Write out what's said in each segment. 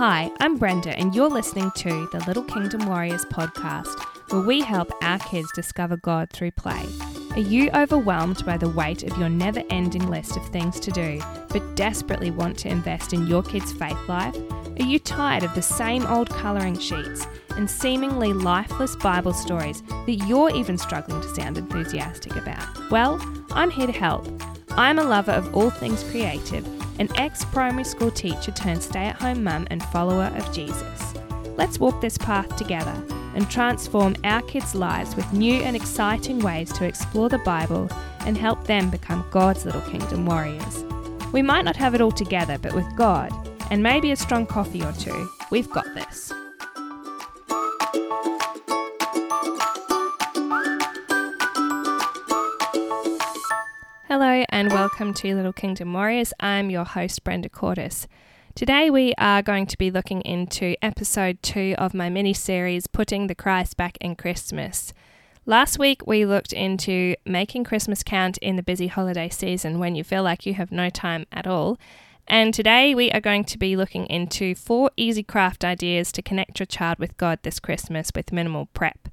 Hi, I'm Brenda, and you're listening to the Little Kingdom Warriors podcast, where we help our kids discover God through play. Are you overwhelmed by the weight of your never ending list of things to do, but desperately want to invest in your kids' faith life? Are you tired of the same old colouring sheets and seemingly lifeless Bible stories that you're even struggling to sound enthusiastic about? Well, I'm here to help. I'm a lover of all things creative an ex primary school teacher turned stay at home mum and follower of Jesus. Let's walk this path together and transform our kids' lives with new and exciting ways to explore the Bible and help them become God's little kingdom warriors. We might not have it all together, but with God, and maybe a strong coffee or two, we've got this. Hello and welcome to Little Kingdom Warriors. I'm your host, Brenda Cortis. Today we are going to be looking into episode two of my mini series, Putting the Christ Back in Christmas. Last week we looked into making Christmas count in the busy holiday season when you feel like you have no time at all. And today we are going to be looking into four easy craft ideas to connect your child with God this Christmas with minimal prep.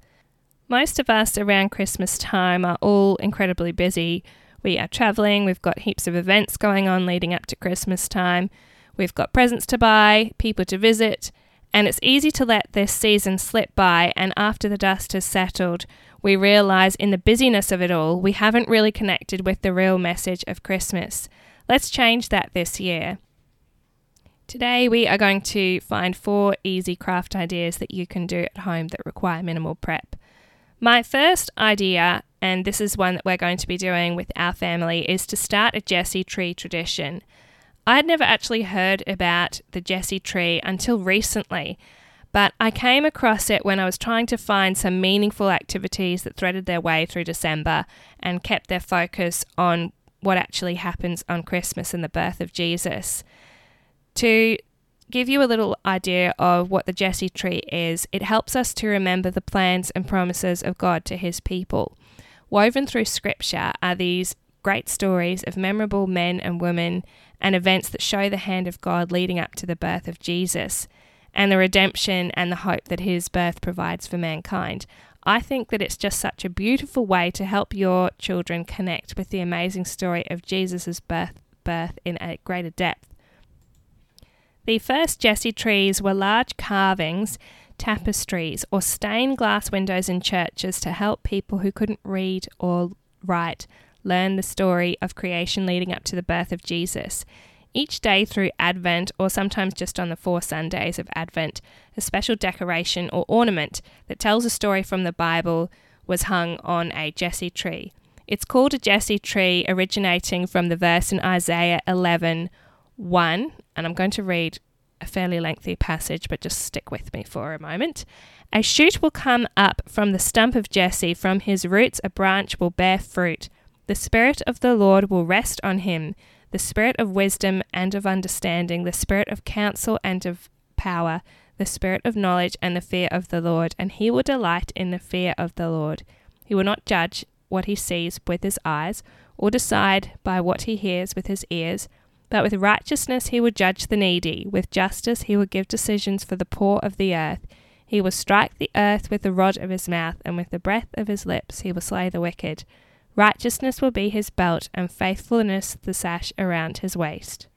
Most of us around Christmas time are all incredibly busy we are traveling, we've got heaps of events going on leading up to Christmas time, we've got presents to buy, people to visit, and it's easy to let this season slip by. And after the dust has settled, we realize in the busyness of it all, we haven't really connected with the real message of Christmas. Let's change that this year. Today, we are going to find four easy craft ideas that you can do at home that require minimal prep. My first idea and this is one that we're going to be doing with our family, is to start a Jesse tree tradition. I had never actually heard about the Jesse tree until recently, but I came across it when I was trying to find some meaningful activities that threaded their way through December and kept their focus on what actually happens on Christmas and the birth of Jesus. To give you a little idea of what the Jesse tree is, it helps us to remember the plans and promises of God to his people. Woven through scripture are these great stories of memorable men and women and events that show the hand of God leading up to the birth of Jesus and the redemption and the hope that his birth provides for mankind. I think that it's just such a beautiful way to help your children connect with the amazing story of Jesus' birth, birth in a greater depth. The first Jesse trees were large carvings tapestries, or stained glass windows in churches to help people who couldn't read or write learn the story of creation leading up to the birth of Jesus. Each day through Advent, or sometimes just on the four Sundays of Advent, a special decoration or ornament that tells a story from the Bible was hung on a Jesse tree. It's called a Jesse tree, originating from the verse in Isaiah 11 1, and I'm going to read a fairly lengthy passage, but just stick with me for a moment. A shoot will come up from the stump of Jesse, from his roots a branch will bear fruit. The Spirit of the Lord will rest on him the Spirit of wisdom and of understanding, the Spirit of counsel and of power, the Spirit of knowledge and the fear of the Lord, and he will delight in the fear of the Lord. He will not judge what he sees with his eyes, or decide by what he hears with his ears but with righteousness he will judge the needy, with justice he will give decisions for the poor of the earth. He will strike the earth with the rod of his mouth, and with the breath of his lips he will slay the wicked. Righteousness will be his belt, and faithfulness the sash around his waist.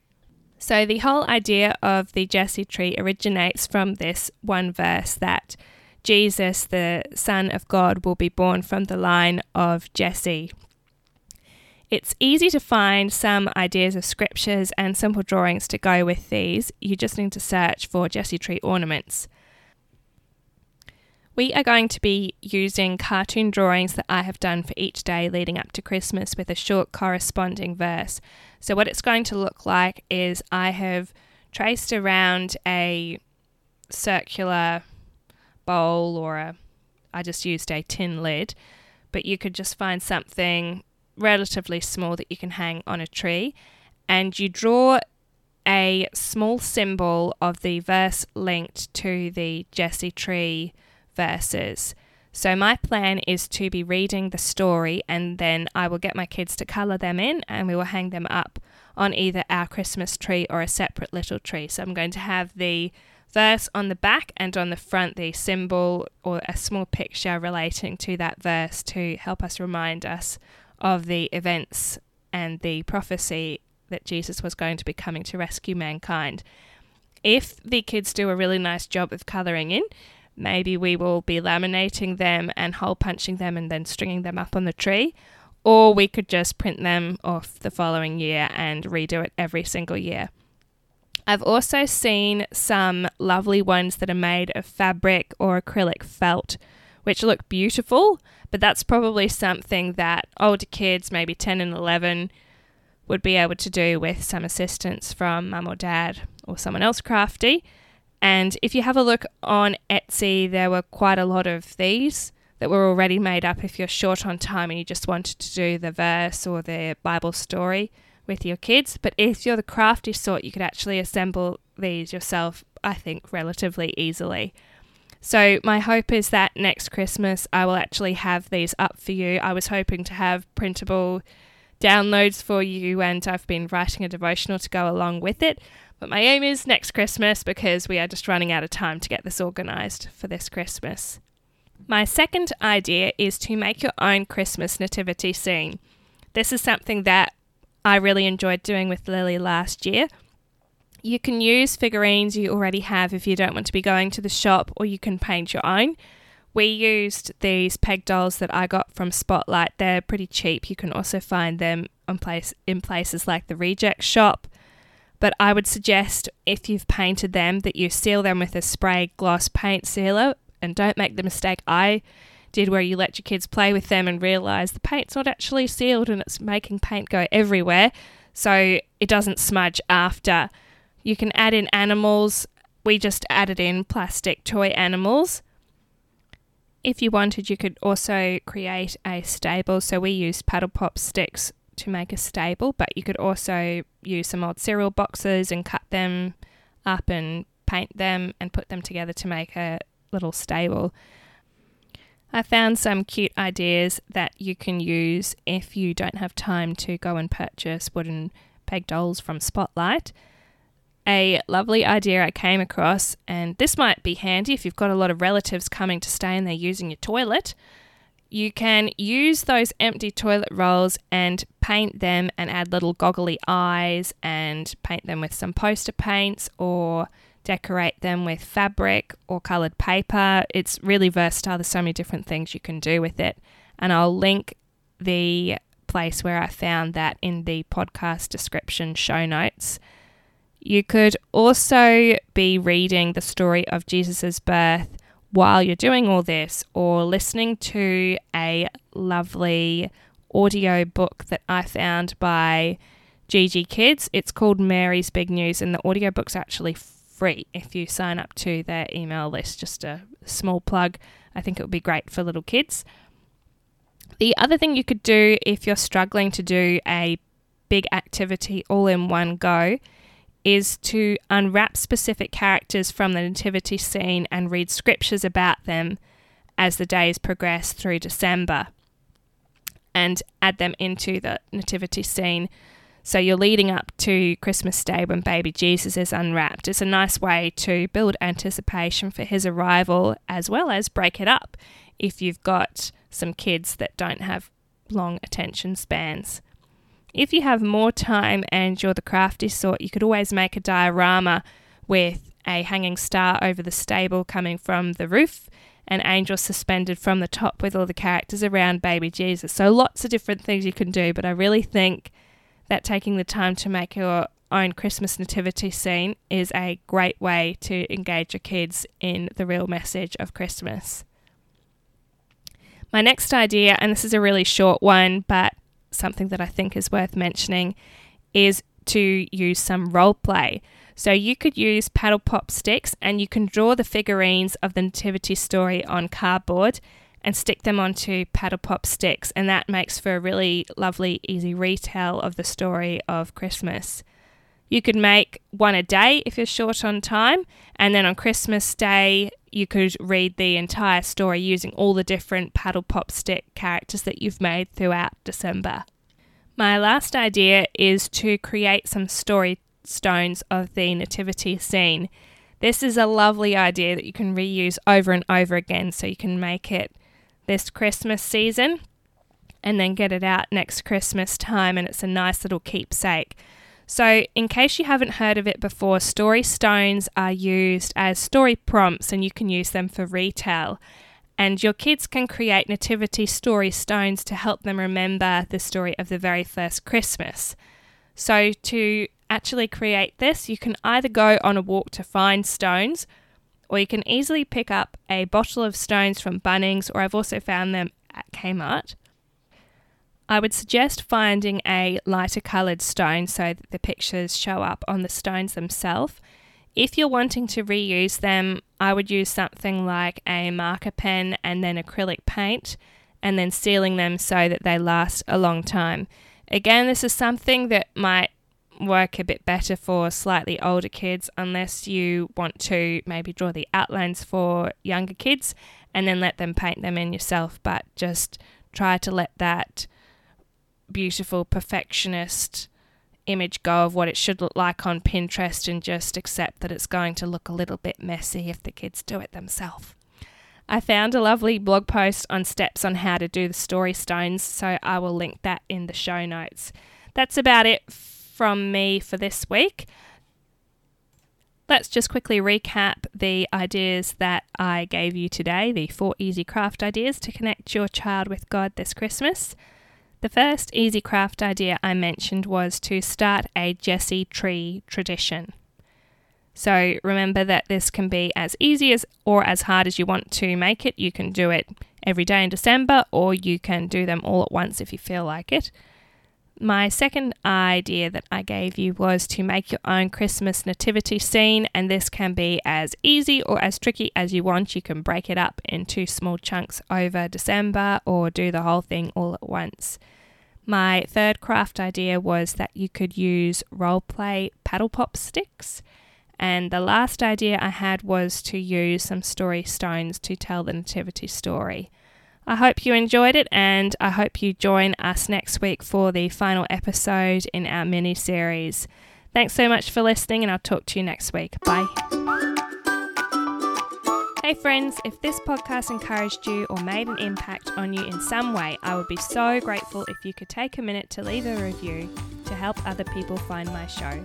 So, the whole idea of the Jesse tree originates from this one verse that Jesus, the Son of God, will be born from the line of Jesse. It's easy to find some ideas of scriptures and simple drawings to go with these. You just need to search for Jesse Tree ornaments. We are going to be using cartoon drawings that I have done for each day leading up to Christmas with a short corresponding verse. So, what it's going to look like is I have traced around a circular bowl or a, I just used a tin lid, but you could just find something relatively small that you can hang on a tree, and you draw a small symbol of the verse linked to the Jesse tree verses. So, my plan is to be reading the story and then I will get my kids to colour them in and we will hang them up on either our Christmas tree or a separate little tree. So, I'm going to have the verse on the back and on the front the symbol or a small picture relating to that verse to help us remind us of the events and the prophecy that Jesus was going to be coming to rescue mankind. If the kids do a really nice job of colouring in, maybe we will be laminating them and hole punching them and then stringing them up on the tree. Or we could just print them off the following year and redo it every single year. I've also seen some lovely ones that are made of fabric or acrylic felt, which look beautiful, but that's probably something that older kids, maybe 10 and 11, would be able to do with some assistance from mum or dad or someone else crafty. And if you have a look on Etsy, there were quite a lot of these that were already made up if you're short on time and you just wanted to do the verse or the Bible story with your kids. But if you're the crafty sort, you could actually assemble these yourself, I think, relatively easily. So, my hope is that next Christmas I will actually have these up for you. I was hoping to have printable downloads for you, and I've been writing a devotional to go along with it. But my aim is next Christmas because we are just running out of time to get this organised for this Christmas. My second idea is to make your own Christmas nativity scene. This is something that I really enjoyed doing with Lily last year. You can use figurines you already have if you don't want to be going to the shop, or you can paint your own. We used these peg dolls that I got from Spotlight. They're pretty cheap. You can also find them on place in places like the Reject Shop. But I would suggest if you've painted them that you seal them with a spray gloss paint sealer and don't make the mistake I did where you let your kids play with them and realize the paint's not actually sealed and it's making paint go everywhere. So it doesn't smudge after. You can add in animals. We just added in plastic toy animals. If you wanted, you could also create a stable. So we used paddle pop sticks to make a stable, but you could also use some old cereal boxes and cut them up and paint them and put them together to make a little stable. I found some cute ideas that you can use if you don't have time to go and purchase wooden peg dolls from Spotlight. A lovely idea I came across, and this might be handy if you've got a lot of relatives coming to stay and they're using your toilet. You can use those empty toilet rolls and paint them and add little goggly eyes and paint them with some poster paints or decorate them with fabric or coloured paper. It's really versatile. There's so many different things you can do with it. And I'll link the place where I found that in the podcast description show notes. You could also be reading the story of Jesus' birth while you're doing all this, or listening to a lovely audio book that I found by GG Kids. It's called Mary's Big News, and the audiobook's actually free if you sign up to their email list. Just a small plug. I think it would be great for little kids. The other thing you could do if you're struggling to do a big activity all in one go is to unwrap specific characters from the nativity scene and read scriptures about them as the days progress through December and add them into the nativity scene so you're leading up to Christmas Day when baby Jesus is unwrapped. It's a nice way to build anticipation for his arrival as well as break it up if you've got some kids that don't have long attention spans. If you have more time and you're the crafty sort, you could always make a diorama with a hanging star over the stable coming from the roof, an angel suspended from the top with all the characters around baby Jesus. So lots of different things you can do, but I really think that taking the time to make your own Christmas nativity scene is a great way to engage your kids in the real message of Christmas. My next idea, and this is a really short one, but something that I think is worth mentioning, is to use some role play. So you could use paddle pop sticks and you can draw the figurines of the nativity story on cardboard and stick them onto paddle pop sticks, and that makes for a really lovely, easy retell of the story of Christmas. You could make one a day if you're short on time, and then on Christmas Day, you could read the entire story using all the different paddle pop stick characters that you've made throughout December. My last idea is to create some story stones of the nativity scene. This is a lovely idea that you can reuse over and over again so you can make it this Christmas season and then get it out next Christmas time and it's a nice little keepsake. So, in case you haven't heard of it before, story stones are used as story prompts and you can use them for retell. And your kids can create nativity story stones to help them remember the story of the very first Christmas. So, to actually create this, you can either go on a walk to find stones, or you can easily pick up a bottle of stones from Bunnings, or I've also found them at Kmart. I would suggest finding a lighter coloured stone so that the pictures show up on the stones themselves. If you're wanting to reuse them, I would use something like a marker pen and then acrylic paint, and then sealing them so that they last a long time. Again, this is something that might work a bit better for slightly older kids unless you want to maybe draw the outlines for younger kids and then let them paint them in yourself, but just try to let that beautiful perfectionist image go of what it should look like on Pinterest and just accept that it's going to look a little bit messy if the kids do it themselves. I found a lovely blog post on steps on how to do the story stones, so I will link that in the show notes. That's about it from me for this week. Let's just quickly recap the ideas that I gave you today the four easy craft ideas to connect your child with God this Christmas. The first easy craft idea I mentioned was to start a Jesse tree tradition. So remember that this can be as easy as or as hard as you want to make it. You can do it every day in December or you can do them all at once if you feel like it. My second idea that I gave you was to make your own Christmas nativity scene, and this can be as easy or as tricky as you want. You can break it up into small chunks over December or do the whole thing all at once. My third craft idea was that you could use role play paddle pop sticks. And the last idea I had was to use some story stones to tell the nativity story. I hope you enjoyed it, and I hope you join us next week for the final episode in our mini series. Thanks so much for listening, and I'll talk to you next week. Bye. Hey, friends, if this podcast encouraged you or made an impact on you in some way, I would be so grateful if you could take a minute to leave a review to help other people find my show.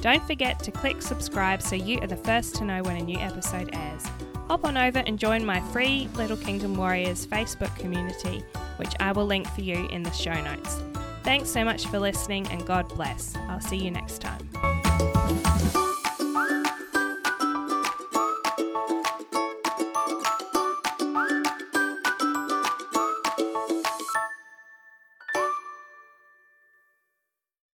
Don't forget to click subscribe so you are the first to know when a new episode airs hop on over and join my free Little Kingdom Warriors Facebook community, which I will link for you in the show notes. Thanks so much for listening and God bless. I'll see you next time.